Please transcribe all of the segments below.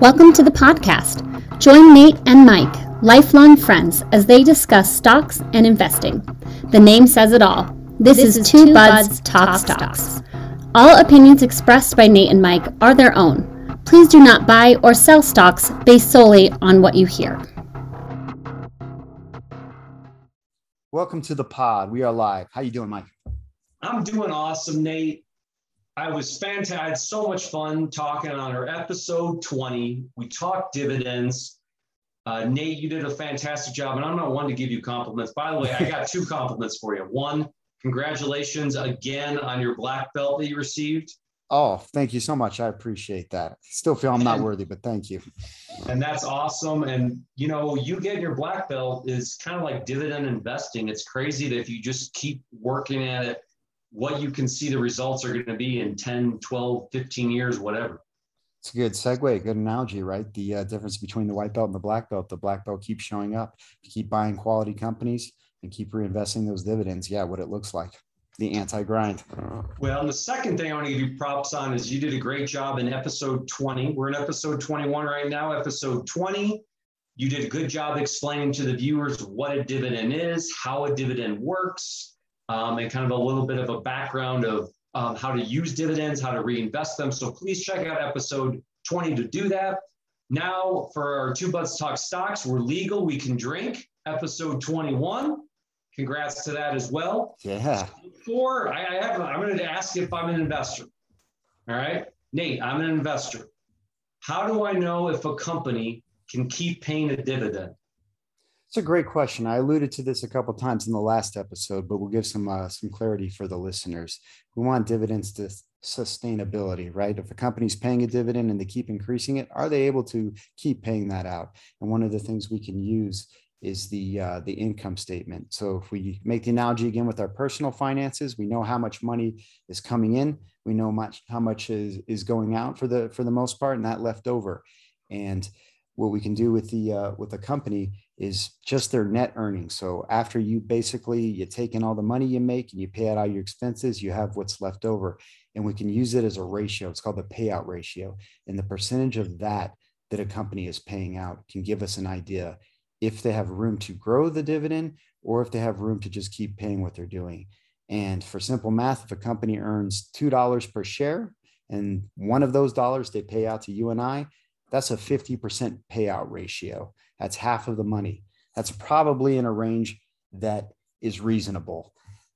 Welcome to the podcast. Join Nate and Mike, lifelong friends, as they discuss stocks and investing. The name says it all. This, this is, is, Two, Buds, Buds Talk, Talk stocks. stocks. All opinions expressed by Nate and Mike are their own. Please do not buy or sell stocks based solely on what you hear. Welcome to the pod. We are live. How you doing, Mike? I'm doing awesome, Nate. I was fantastic. I had so much fun talking on our episode 20. We talked dividends. Uh, Nate, you did a fantastic job, and I'm not one to give you compliments. By the way, I got two compliments for you. One, congratulations again on your black belt that you received. Oh, thank you so much. I appreciate that. Still feel I'm not and, worthy, but thank you. And that's awesome. And you know, you getting your black belt is kind of like dividend investing. It's crazy that if you just keep working at it what you can see the results are going to be in 10, 12, 15 years, whatever. It's a good segue, good analogy, right? The uh, difference between the white belt and the black belt. The black belt keeps showing up. You keep buying quality companies and keep reinvesting those dividends. Yeah, what it looks like. The anti-grind. Well, and the second thing I want to give you props on is you did a great job in episode 20. We're in episode 21 right now. Episode 20, you did a good job explaining to the viewers what a dividend is, how a dividend works, um, and kind of a little bit of a background of um, how to use dividends, how to reinvest them. So please check out episode 20 to do that. Now, for our Two Buds Talk stocks, we're legal, we can drink. Episode 21. Congrats to that as well. Yeah. Four, I, I have, I'm going to ask if I'm an investor. All right. Nate, I'm an investor. How do I know if a company can keep paying a dividend? It's a great question. I alluded to this a couple times in the last episode, but we'll give some uh, some clarity for the listeners. We want dividends to sustainability, right? If a company's paying a dividend and they keep increasing it, are they able to keep paying that out? And one of the things we can use is the uh, the income statement. So if we make the analogy again with our personal finances, we know how much money is coming in, we know much how much is is going out for the for the most part, and that left over. And what we can do with the uh, with the company is just their net earnings. So after you basically you take in all the money you make and you pay out all your expenses, you have what's left over, and we can use it as a ratio. It's called the payout ratio, and the percentage of that that a company is paying out can give us an idea if they have room to grow the dividend or if they have room to just keep paying what they're doing. And for simple math, if a company earns $2 per share and one of those dollars they pay out to you and I, that's a 50% payout ratio. That's half of the money. That's probably in a range that is reasonable.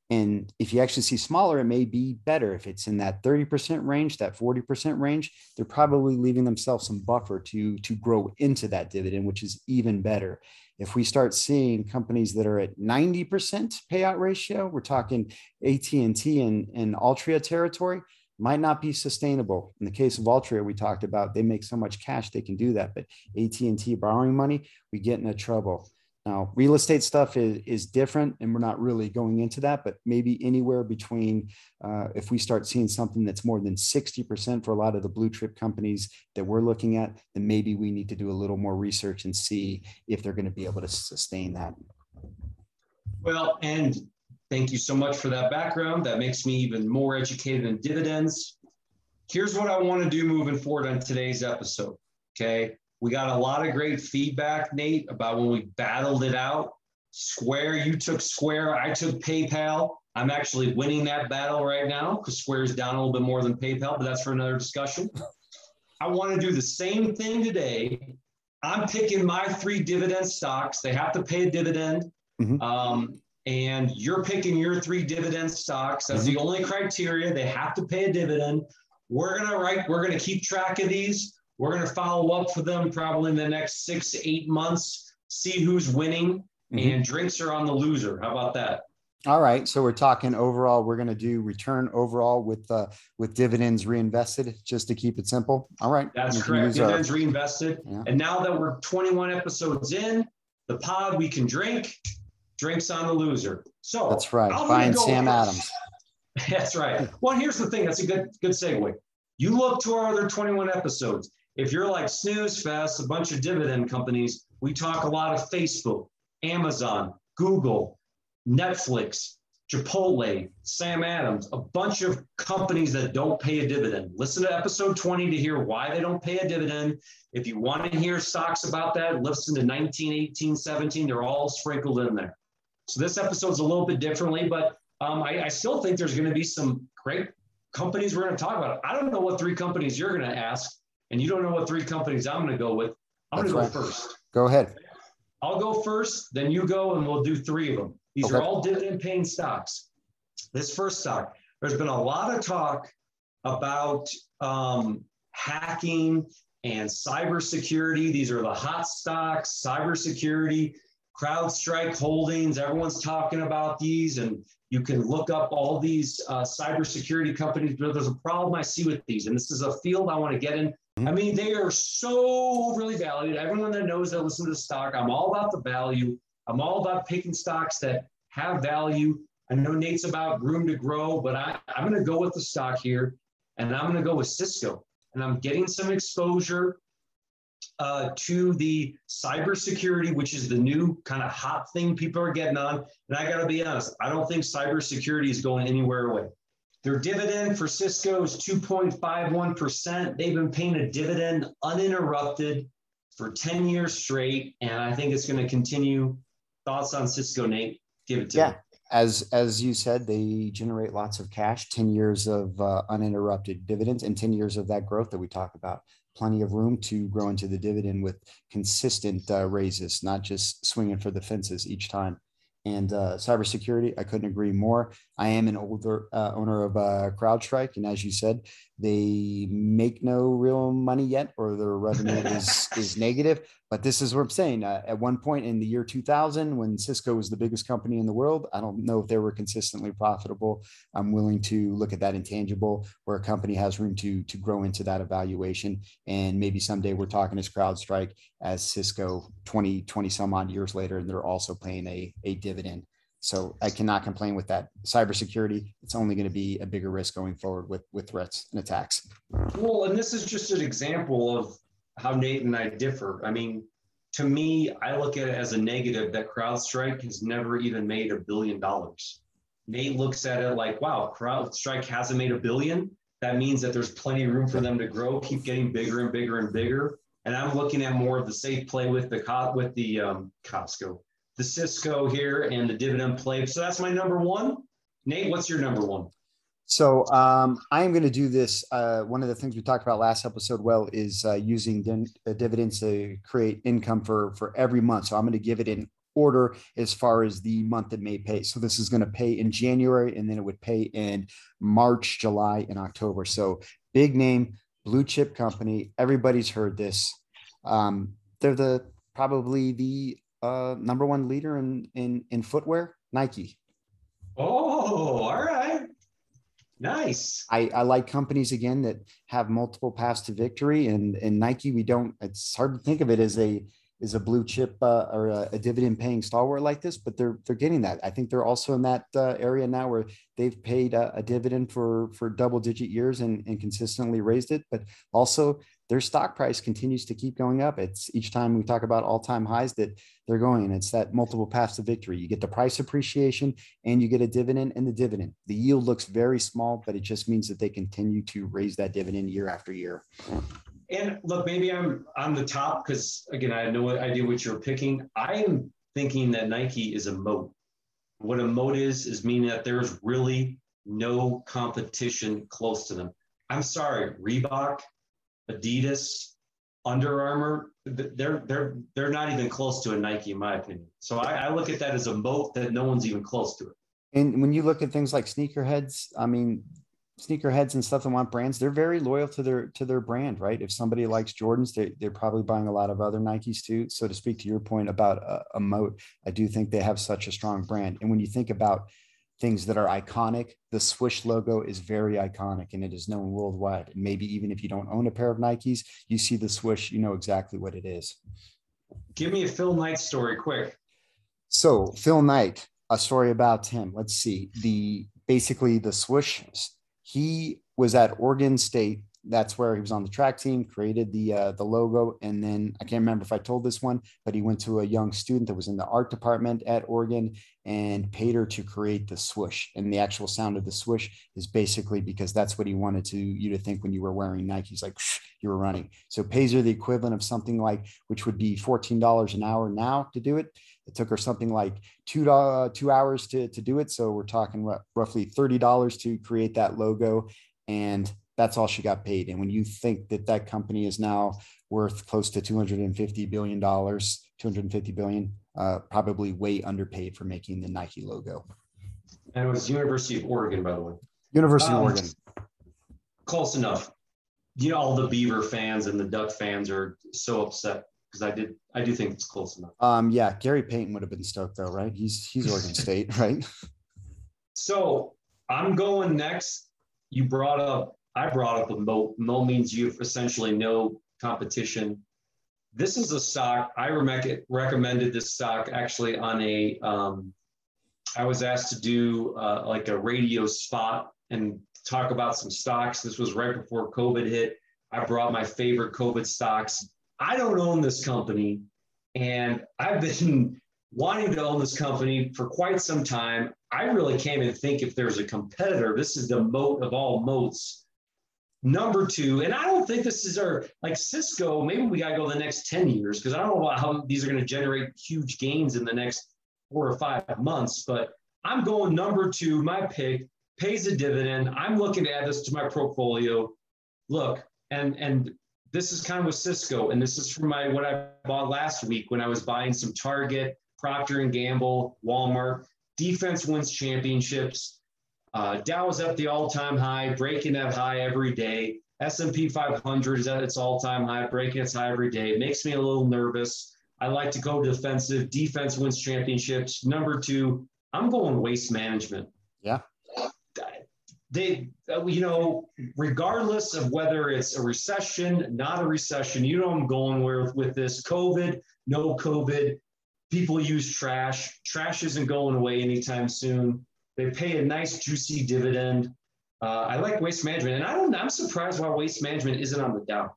And if you actually see smaller, it may be better. If it's in that 30% range, that 40% range, they're probably leaving themselves some buffer to, to grow into that dividend, which is even better. If we start seeing companies that are at 90% payout ratio, we're talking AT&T and, and Altria territory, might not be sustainable. In the case of Altria, we talked about they make so much cash they can do that, but AT&T borrowing money, we get into trouble. Now, real estate stuff is, is different, and we're not really going into that, but maybe anywhere between, uh, if we start seeing something that's more than 60% for a lot of the blue chip companies that we're looking at, then maybe we need to do a little more research and see if they're going to be able to sustain that. Well, and Thank you so much for that background. That makes me even more educated in dividends. Here's what I want to do moving forward on today's episode. Okay. We got a lot of great feedback, Nate, about when we battled it out. Square, you took Square, I took PayPal. I'm actually winning that battle right now because Square is down a little bit more than PayPal, but that's for another discussion. I want to do the same thing today. I'm picking my three dividend stocks. They have to pay a dividend. Mm-hmm. Um, and you're picking your three dividend stocks. That's mm-hmm. the only criteria. They have to pay a dividend. We're gonna write, we're gonna keep track of these. We're gonna follow up for them probably in the next six to eight months, see who's winning, mm-hmm. and drinks are on the loser. How about that? All right. So we're talking overall, we're gonna do return overall with uh with dividends reinvested, just to keep it simple. All right. That's correct. Dividends our... reinvested. Yeah. And now that we're 21 episodes in, the pod we can drink drinks on the loser. So that's right. Buying Sam Adams. That's right. Well, here's the thing. That's a good good segue. You look to our other 21 episodes. If you're like Snooze Fest, a bunch of dividend companies, we talk a lot of Facebook, Amazon, Google, Netflix, Chipotle, Sam Adams, a bunch of companies that don't pay a dividend. Listen to episode 20 to hear why they don't pay a dividend. If you want to hear stocks about that, listen to 19, 18, 17. They're all sprinkled in there. So this episode's a little bit differently, but um, I, I, still think there's going to be some great companies we're going to talk about. I don't know what three companies you're going to ask, and you don't know what three companies I'm going to go with. I'm going to go first. Go ahead. I'll go first, then you go, and we'll do three of them. These okay. are all dividend paying stocks. This first stock, there's been a lot of talk about um, hacking and cybersecurity. These are the hot stocks, cybersecurity, CrowdStrike Holdings. Everyone's talking about these, and you can look up all these uh, cybersecurity companies. But there's a problem I see with these, and this is a field I want to get in. I mean, they are so overly valued. Everyone that knows that listen to the stock, I'm all about the value. I'm all about picking stocks that have value. I know Nate's about room to grow, but I, I'm going to go with the stock here, and I'm going to go with Cisco. And I'm getting some exposure uh, to the cybersecurity, which is the new kind of hot thing people are getting on. And I got to be honest, I don't think cybersecurity is going anywhere away. Their dividend for Cisco is 2.51%. They've been paying a dividend uninterrupted for 10 years straight. And I think it's going to continue Thoughts on Cisco, Nate? Give it to yeah. me. As as you said, they generate lots of cash, 10 years of uh, uninterrupted dividends, and 10 years of that growth that we talk about. Plenty of room to grow into the dividend with consistent uh, raises, not just swinging for the fences each time and uh, cybersecurity. I couldn't agree more. I am an older uh, owner of uh, CrowdStrike, and as you said, they make no real money yet, or their revenue is is negative. But this is what I'm saying. Uh, at one point in the year 2000, when Cisco was the biggest company in the world, I don't know if they were consistently profitable. I'm willing to look at that intangible where a company has room to to grow into that evaluation, and maybe someday we're talking as CrowdStrike as Cisco 20 20 some odd years later, and they're also paying a a dividend. So I cannot complain with that. Cybersecurity, it's only going to be a bigger risk going forward with with threats and attacks. Well, and this is just an example of how Nate and I differ. I mean, to me, I look at it as a negative that CrowdStrike has never even made a billion dollars. Nate looks at it like, wow, CrowdStrike hasn't made a billion. That means that there's plenty of room for them to grow, keep getting bigger and bigger and bigger. And I'm looking at more of the safe play with the with the um, Costco, the Cisco here and the dividend play. So that's my number one. Nate, what's your number one? So um, I am going to do this. Uh, one of the things we talked about last episode, well, is uh, using din- uh, dividends to create income for for every month. So I'm going to give it in order as far as the month it may pay. So this is going to pay in January, and then it would pay in March, July, and October. So big name, blue chip company. Everybody's heard this. Um, they're the probably the uh, number one leader in in in footwear, Nike. Oh, all right. Nice. I, I like companies again that have multiple paths to victory, and and Nike. We don't. It's hard to think of it as a is a blue chip uh, or a, a, dividend paying stalwart like this, but they're they're getting that. I think they're also in that uh, area now where they've paid a, a, dividend for for double digit years and, and consistently raised it, but also their stock price continues to keep going up. It's each time we talk about all time highs that they're going, it's that multiple paths to victory. You get the price appreciation and you get a dividend and the dividend. The yield looks very small, but it just means that they continue to raise that dividend year after year. And look, maybe I'm on the top because again, I have no idea what you're picking. I am thinking that Nike is a moat. What a moat is is meaning that there's really no competition close to them. I'm sorry, Reebok, Adidas, Under Armour, they're they're they're not even close to a Nike in my opinion. So I, I look at that as a moat that no one's even close to it. And when you look at things like sneakerheads, I mean, sneakerheads and stuff that want brands, they're very loyal to their to their brand, right? If somebody likes Jordans, they, they're probably buying a lot of other Nikes too. So to speak to your point about a, a moat, I do think they have such a strong brand. And when you think about things that are iconic, the Swoosh logo is very iconic and it is known worldwide. And maybe even if you don't own a pair of Nikes, you see the Swoosh, you know exactly what it is. Give me a Phil Knight story, quick. So Phil Knight, a story about him. Let's see. The basically the Swoosh he was at Oregon State that's where he was on the track team, created the uh, the logo, and then I can't remember if I told this one, but he went to a young student that was in the art department at Oregon and paid her to create the swoosh. And the actual sound of the swoosh is basically because that's what he wanted to you to think when you were wearing Nikes, like you were running. So pays her the equivalent of something like which would be fourteen dollars an hour now to do it. It took her something like two uh, two hours to to do it. So we're talking r- roughly thirty dollars to create that logo, and that's all she got paid. And when you think that that company is now worth close to 250 billion dollars, 250 billion, uh, probably way underpaid for making the Nike logo. And it was University of Oregon, by the way. University um, of Oregon. Close enough. You know, all the Beaver fans and the Duck fans are so upset because I did, I do think it's close enough. Um, yeah, Gary Payton would have been stoked though, right? He's he's Oregon State, right? So I'm going next. You brought up I brought up the moat. Moat means you have essentially no competition. This is a stock. I re- recommended this stock actually on a. Um, I was asked to do uh, like a radio spot and talk about some stocks. This was right before COVID hit. I brought my favorite COVID stocks. I don't own this company, and I've been wanting to own this company for quite some time. I really can't even think if there's a competitor. This is the moat of all moats Number two, and I don't think this is our like Cisco. Maybe we got to go the next 10 years because I don't know about how these are going to generate huge gains in the next four or five months. But I'm going number two. My pick pays a dividend. I'm looking to add this to my portfolio. Look, and and this is kind of with Cisco, and this is from my what I bought last week when I was buying some Target, Procter and Gamble, Walmart. Defense wins championships. Uh, Dow is at the all-time high, breaking that high every day. S&P 500 is at its all-time high, breaking its high every day. It makes me a little nervous. I like to go defensive. Defense wins championships. Number two, I'm going waste management. Yeah. They, you know, regardless of whether it's a recession, not a recession, you know, I'm going with with this COVID, no COVID. People use trash. Trash isn't going away anytime soon. They pay a nice, juicy dividend. Uh, I like waste management, and I don't. I'm surprised why waste management isn't on the Dow.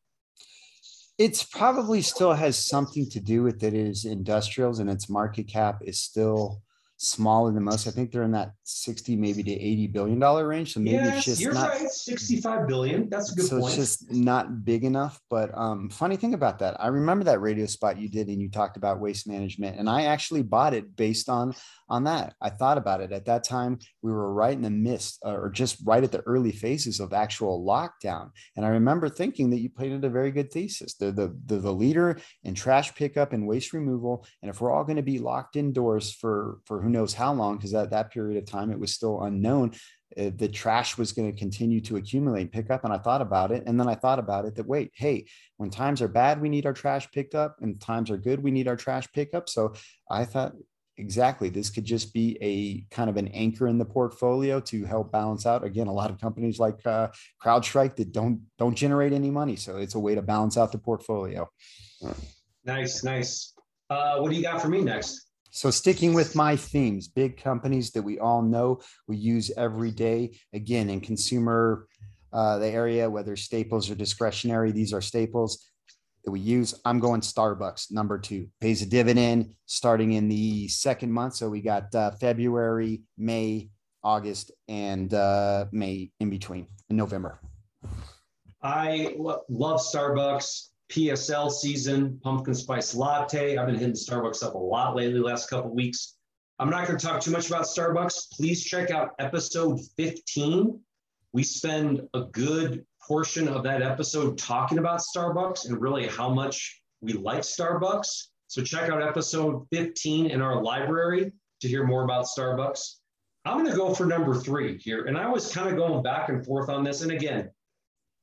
It's probably still has something to do with it, it is industrials, and its market cap is still smaller than most. I think they're in that 60, maybe to 80 billion dollar range. So maybe yes, it's just you're not right, 65 billion. That's a good so point. it's just not big enough. But um, funny thing about that, I remember that radio spot you did and you talked about waste management. And I actually bought it based on on that. I thought about it at that time. We were right in the midst uh, or just right at the early phases of actual lockdown. And I remember thinking that you painted a very good thesis. They're the, the, the leader in trash pickup and waste removal. And if we're all going to be locked indoors for, for knows how long, because at that period of time, it was still unknown, uh, the trash was going to continue to accumulate pick up. And I thought about it. And then I thought about it that, wait, hey, when times are bad, we need our trash picked up, and times are good, we need our trash picked up. So I thought exactly this could just be a kind of an anchor in the portfolio to help balance out again a lot of companies like uh, crowdstrike that don't don't generate any money so it's a way to balance out the portfolio nice nice uh, what do you got for me next so sticking with my themes big companies that we all know we use every day again in consumer uh, the area whether staples or discretionary these are staples that we use. I'm going Starbucks, number two, pays a dividend starting in the second month. So we got uh, February, May, August, and uh, May in between, in November. I lo- love Starbucks. PSL season, pumpkin spice latte. I've been hitting Starbucks up a lot lately, last couple weeks. I'm not going to talk too much about Starbucks. Please check out episode 15. We spend a good portion of that episode talking about Starbucks and really how much we like Starbucks. So check out episode 15 in our library to hear more about Starbucks. I'm going to go for number three here. And I was kind of going back and forth on this. And again,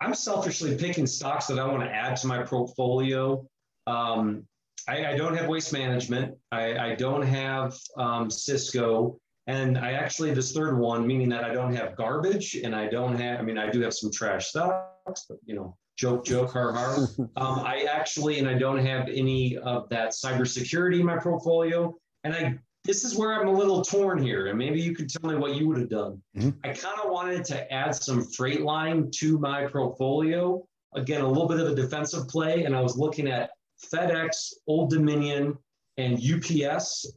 I'm selfishly picking stocks that I want to add to my portfolio. Um, I, I, don't have waste management. I, I don't have um, Cisco. And I actually, this third one, meaning that I don't have garbage and I don't have, I mean, I do have some trash stocks, but you know, joke, joke, har, har. Um, I actually, and I don't have any of that cybersecurity in my portfolio. And I this is where I'm a little torn here, and maybe you could tell me what you would have done. Mhm. I kind of wanted to add some freight line to my portfolio. Again, a little bit of a defensive play, and I was looking at FedEx, Old Dominion, and UPS,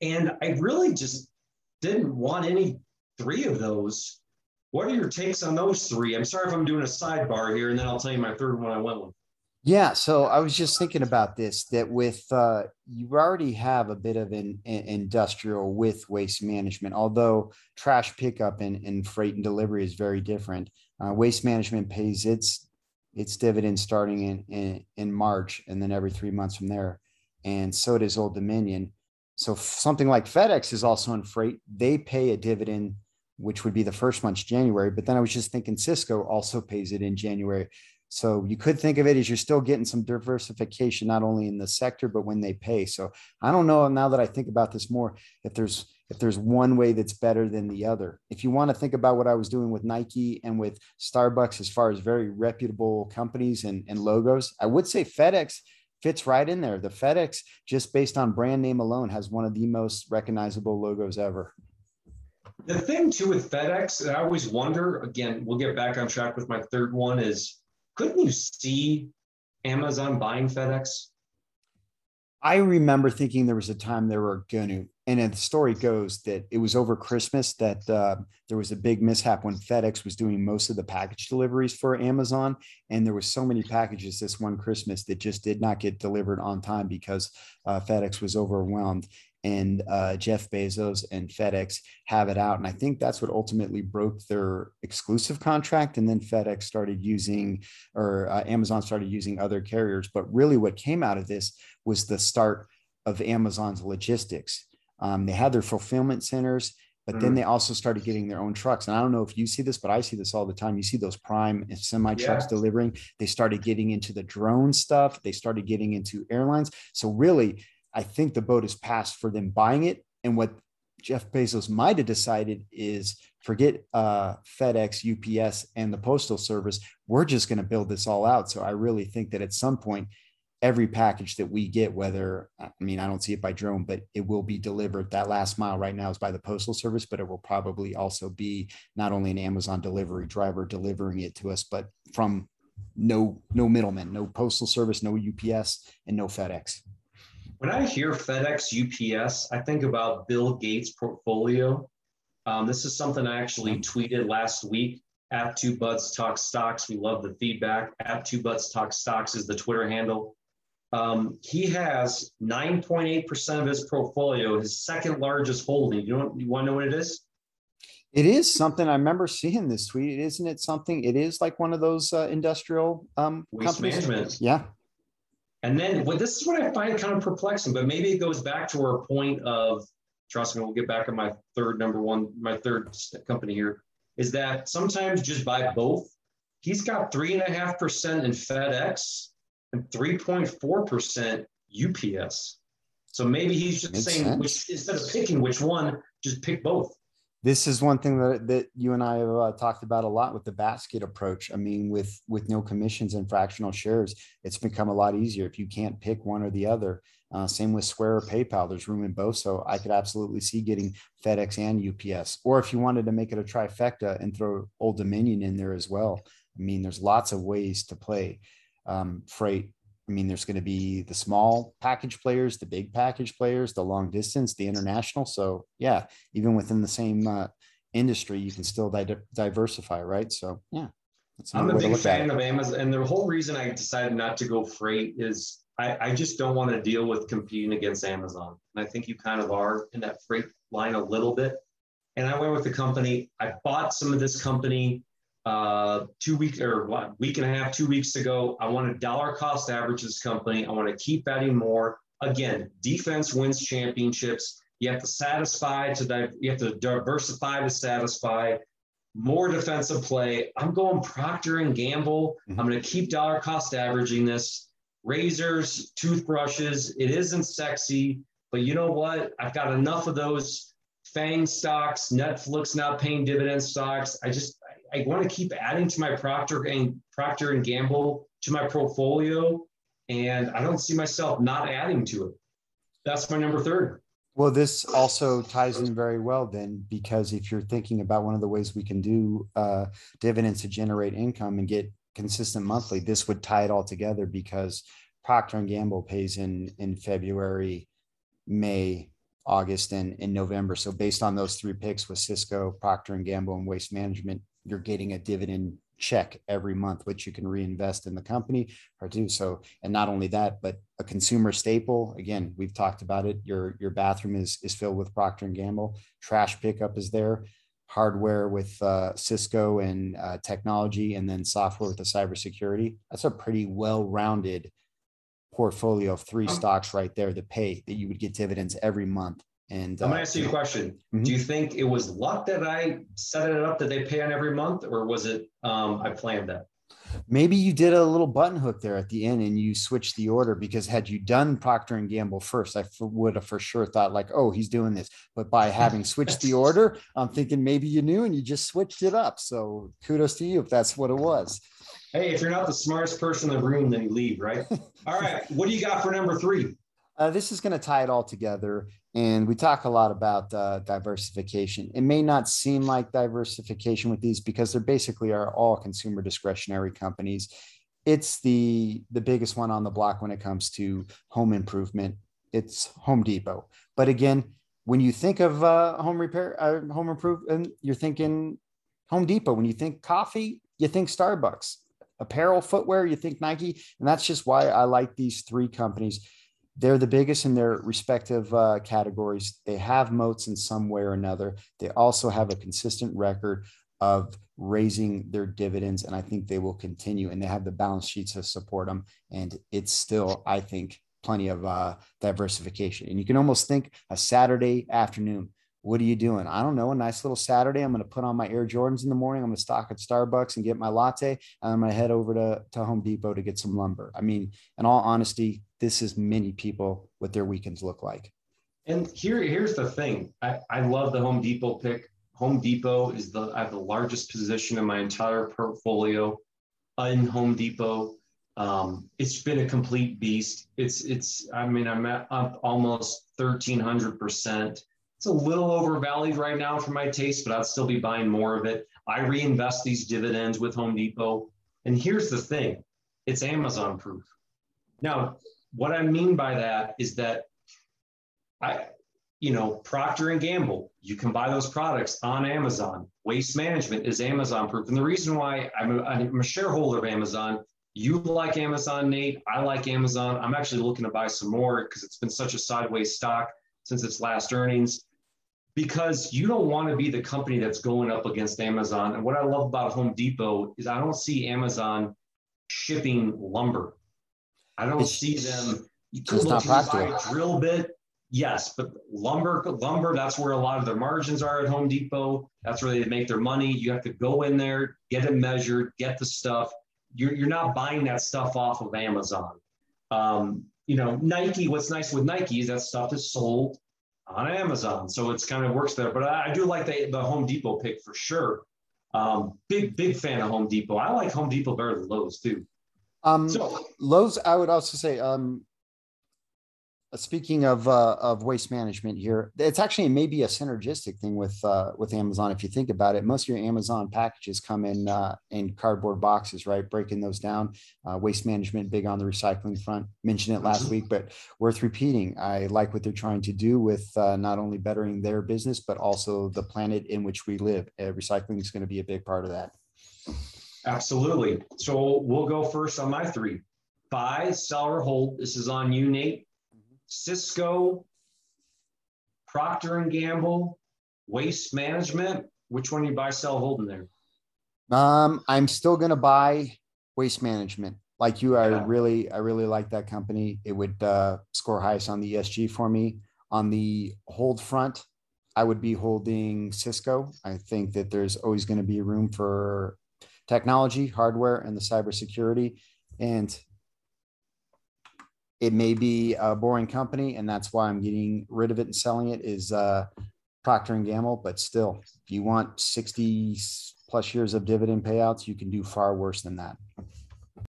and I really just didn't want any three of those. What are your takes on those three? I'm sorry if I'm doing a sidebar here, and then I'll tell you my third one I went with. Yeah, so I was just thinking about this that with uh, you already have a bit of an, an industrial with waste management, although trash pickup and, and freight and delivery is very different. Uh, waste management pays its its dividends starting in, in in March and then every three months from there, and so does Old Dominion. So something like FedEx is also in freight; they pay a dividend, which would be the first month January. But then I was just thinking Cisco also pays it in January. So you could think of it as you're still getting some diversification, not only in the sector, but when they pay. So I don't know now that I think about this more, if there's if there's one way that's better than the other. If you want to think about what I was doing with Nike and with Starbucks as far as very reputable companies and, and logos, I would say FedEx fits right in there. The FedEx, just based on brand name alone, has one of the most recognizable logos ever. The thing too with FedEx, I always wonder. Again, we'll get back on track with my third one. Is couldn't you see Amazon buying FedEx? I remember thinking there was a time they were going to, and the story goes that it was over Christmas that uh, there was a big mishap when FedEx was doing most of the package deliveries for Amazon, and there was so many packages this one Christmas that just did not get delivered on time because uh, FedEx was overwhelmed. And uh, Jeff Bezos and FedEx have it out, and I think that's what ultimately broke their exclusive contract. And then FedEx started using, or uh, Amazon started using other carriers. But really, what came out of this was the start of Amazon's logistics. Um, they had their fulfillment centers, but then Mhm. they also started getting their own trucks. And I don't know if you see this, but I see this all the time. You see those prime and semi trucks Yeah. delivering. They started getting into the drone stuff. They started getting into airlines. So really, I think the boat is passed for them buying it. And what Jeff Bezos might have decided is forget uh, FedEx, UPS, and the Postal Service. We're just going to build this all out. So I really think that at some point, every package that we get, whether I mean, I don't see it by drone, but it will be delivered. That last mile right now is by the Postal Service, but it will probably also be not only an Amazon delivery driver delivering it to us, but from no no middleman, no Postal Service, no UPS, and no FedEx. When I hear FedEx, UPS, I think about Bill Gates' portfolio. Um, this is something I actually tweeted last week at Two Buds Talk Stocks. We love the feedback. At Two Buds Talk Stocks is the Twitter handle. Um, he has 9.8% of his portfolio, his second largest holding. You, know, you want to know what it is? It is something I remember seeing this tweet. Isn't it something? It is like one of those uh, industrial um, Waste companies. management. Yeah, And then well, this is what I find kind of perplexing, but maybe it goes back to our point of trust me, we'll get back on my third number one, my third company here, is that sometimes just buy both. He's got three and a half percent in FedEx and 3.4% UPS. So maybe he's just Makes saying which instead of picking which one, just pick both. This is one thing that, that you and I have uh, talked about a lot with the basket approach. I mean, with with no commissions and fractional shares, it's become a lot easier if you can't pick one or the other. Uh, same with Square or PayPal. There's room in both, so I could absolutely see getting FedEx and UPS. Or if you wanted to make it a trifecta and throw Old Dominion in there as well. I mean, there's lots of ways to play um, freight. I mean, there's going to be the small package players, the big package players, the long distance, the international. So yeah, even within the same uh, industry, you can still di- diversify, right? So yeah, that's I'm a big fan of Amazon, and the whole reason I decided not to go freight is I, I just don't want to deal with competing against Amazon. And I think you kind of are in that freight line a little bit. And I went with the company. I bought some of this company uh, two weeks or what week and a half, two weeks ago. I want to dollar cost average this company. I want to keep betting more. Again, defense wins championships. You have to satisfy to di- you have to diversify to satisfy more defensive play. I'm going Procter and Gamble. Mhm. I'm going to keep dollar cost averaging this. Razors, toothbrushes. It isn't sexy, but you know what? I've got enough of those Fang stocks, Netflix not paying dividend stocks. I just I, want to keep adding to my Procter and Procter and Gamble to my portfolio, and I don't see myself not adding to it. That's my number third. Well, this also ties in very well then, because if you're thinking about one of the ways we can do uh, dividends to generate income and get consistent monthly, this would tie it all together because Procter and Gamble pays in in February, May, August, and in November. So based on those three picks with Cisco, Procter and Gamble, and Waste Management, you're getting a dividend check every month, which you can reinvest in the company or do so. And not only that, but a consumer staple. Again, we've talked about it. Your your bathroom is is filled with Procter and Gamble. Trash pickup is there. Hardware with uh, Cisco and uh, technology, and then software with the cybersecurity. That's a pretty well-rounded portfolio of three stocks right there that pay that you would get dividends every month and I'm gonna uh, ask you a question. Mm-hmm. Do you think it was luck that I set it up that they pay on every month, or was it um, I planned that? Maybe you did a little button hook there at the end and you switched the order because had you done Procter and Gamble first, I would have for sure thought like, oh, he's doing this. But by having switched the order, I'm thinking maybe you knew and you just switched it up. So kudos to you if that's what it was. Hey, if you're not the smartest person in the room, then you leave, right? All right. What do you got for number three? Uh, this is going to tie it all together. And we talk a lot about uh, diversification. It may not seem like diversification with these because they're basically are all consumer discretionary companies. It's the the biggest one on the block when it comes to home improvement. It's Home Depot. But again, when you think of uh, home repair, uh, home improvement, you're thinking Home Depot. When you think coffee, you think Starbucks. Apparel, footwear, you think Nike, and that's just why I like these three companies they're the biggest in their respective uh, categories. They have moats in some way or another. They also have a consistent record of raising their dividends, and I think they will continue. And they have the balance sheets to support them. And it's still, I think, plenty of uh, diversification. And you can almost think a Saturday afternoon. What are you doing? I don't know. A nice little Saturday. I'm going to put on my Air Jordans in the morning. I'm going to stock at Starbucks and get my latte. And I'm going to head over to, to Home Depot to get some lumber. I mean, in all honesty, this is many people what their weekends look like. And here, here's the thing. I, I love the Home Depot pick. Home Depot is the I have the largest position in my entire portfolio in Home Depot. Um, it's been a complete beast. It's it's I mean I'm at up almost 1300 percent. It's a little overvalued right now for my taste, but I'll still be buying more of it. I reinvest these dividends with Home Depot. And here's the thing, it's Amazon proof. Now, what I mean by that is that I, you know, Procter and Gamble, you can buy those products on Amazon. Waste management is Amazon proof. And the reason why I'm a, I'm a shareholder of Amazon, you like Amazon, Nate. I like Amazon. I'm actually looking to buy some more because it's been such a sideways stock since its last earnings. Because you don't want to be the company that's going up against Amazon. And what I love about Home Depot is I don't see Amazon shipping lumber. I don't it's, see them. You look buy a drill bit. Yes, but lumber, lumber, that's where a lot of their margins are at Home Depot. That's where they make their money. You have to go in there, get it measured, get the stuff. You're, you're not buying that stuff off of Amazon. Um, you know, Nike, what's nice with Nike is that stuff is sold on Amazon. So it's kind of works there. But I, I do like the, the Home Depot pick for sure. Um, big, big fan of Home Depot. I like Home Depot better than Lowe's too. Um, so, Lowe's, I would also say, um, speaking of uh, of waste management here, it's actually maybe a synergistic thing with uh, with Amazon. If you think about it, most of your Amazon packages come in uh, in cardboard boxes, right? Breaking those down. Uh, waste management big on the recycling front. Mentioned it last mm-hmm. week, but worth repeating. I like what they're trying to do with uh, not only bettering their business, but also the planet in which we live. Uh, recycling is going to be a big part of that. Absolutely. So we'll go first on my three. Buy, sell, or hold. This is on you, Nate. Cisco, Procter and Gamble, Waste Management. Which one do you buy, sell, hold in there? Um, I'm still gonna buy Waste Management. Like you, I yeah. really, I really like that company. It would uh, score highest on the ESG for me. On the hold front, I would be holding Cisco. I think that there's always going to be room for technology, hardware, and the cybersecurity. And it may be a boring company, and that's why I'm getting rid of it and selling it. Is uh, Procter and Gamble, but still, if you want 60 plus years of dividend payouts, you can do far worse than that.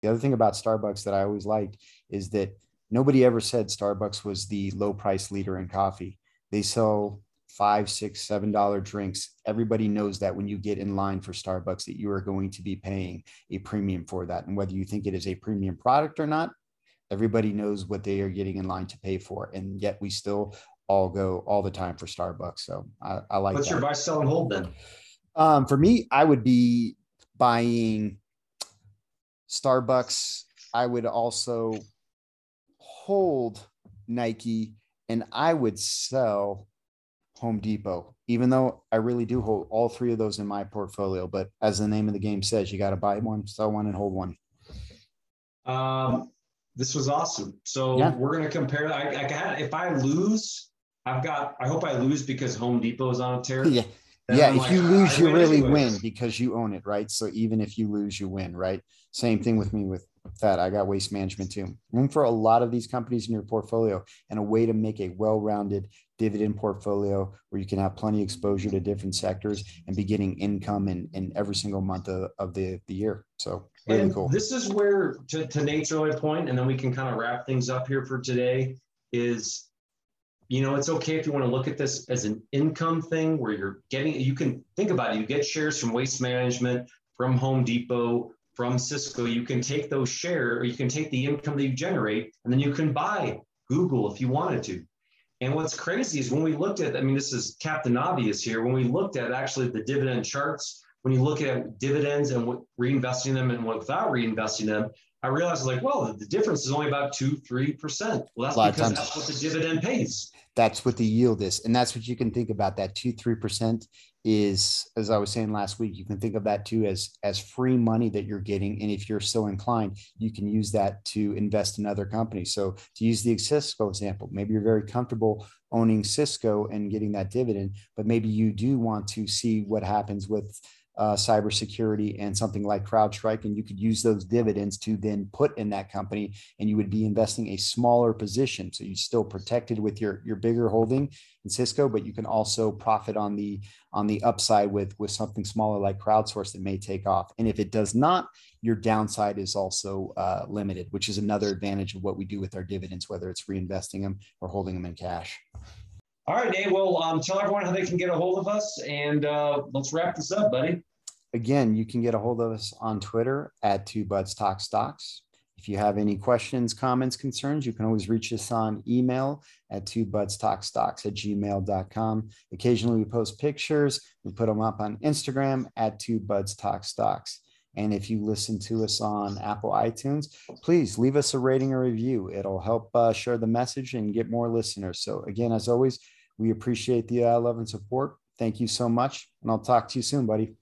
The other thing about Starbucks that I always liked is that nobody ever said Starbucks was the low price leader in coffee They sell five, six, seven dollar drinks. Everybody knows that when you get in line for Starbucks, that you are going to be paying a premium for that. And whether you think it is a premium product or not, everybody knows what they are getting in line to pay for. And yet we still all go all the time for Starbucks. So I, I like What's that. your buy, sell, and hold then? Um, for me, I would be buying Starbucks. I would also hold Nike and I would sell Home Depot, even though I really do hold all three of those in my portfolio. But as the name of the game says, you got to buy one, sell one, and hold one. Um, this was awesome. So Yeah. we're gonna compare. I, I got if I lose, I've got. I hope I lose because Home Depot is on a tear. Yeah. Yeah. I'm If like, you "Ah, lose, you really anyways." win because you own it, right? So even if you lose, you win, right? Same thing with me with that. I got waste management too. Room for a lot of these companies in your portfolio and a way to make a well rounded dividend portfolio where you can have plenty of exposure to different sectors and be getting income in, in every single month of, of the, the year. So really and cool. this is where, to, to Nate's earlier point, and then we can kind of wrap things up here for today. Is you know, it's okay if you want to look at this as an income thing where you're getting. You can think about it. You get shares from Waste Management, from Home Depot, from Cisco. You can take those share, or you can take the income that you generate, and then you can buy Google if you wanted to. And what's crazy is when we looked at, I mean, this is Captain Obvious here. When we looked at actually the dividend charts, when you look at dividends and reinvesting them and without reinvesting them, I realized like, well, the difference is only about two, three percent. Well, A lot of that's because times- that's what the dividend pays. that's what the yield is. And that's what you can think about. That two, three percent is, as I was saying last week, you can think of that too as as free money that you're getting. And if you're so inclined, you can use that to invest in other companies. So to use the Cisco example, maybe you're very comfortable owning Cisco and getting that dividend, but maybe you do want to see what happens with uh, cybersecurity and something like CrowdStrike, and you could use those dividends to then put in that company, and you would be investing a smaller position. So you're still protected with your your bigger holding in Cisco, but you can also profit on the on the upside with with something smaller like crowdsource that may take off. And if it does not, your downside is also uh, limited, which is another advantage of what we do with our dividends, whether it's reinvesting them or holding them in cash. All right, Nate. Well, um, tell everyone how they can get a hold of us, and uh, let's wrap this up, buddy. Again, you can get a hold of us on Twitter at Two Buds Talk Stocks. If you have any questions, comments, concerns, you can always reach us on email at two buds talk stocks at gmail.com. Occasionally we post pictures. We put them up on Instagram at two buds talk stocks. And if you listen to us on Apple iTunes, please leave us a rating or review. It'll help uh, share the message and get more listeners. So again, as always, we appreciate the uh, love and support. Thank you so much. And I'll talk to you soon, buddy.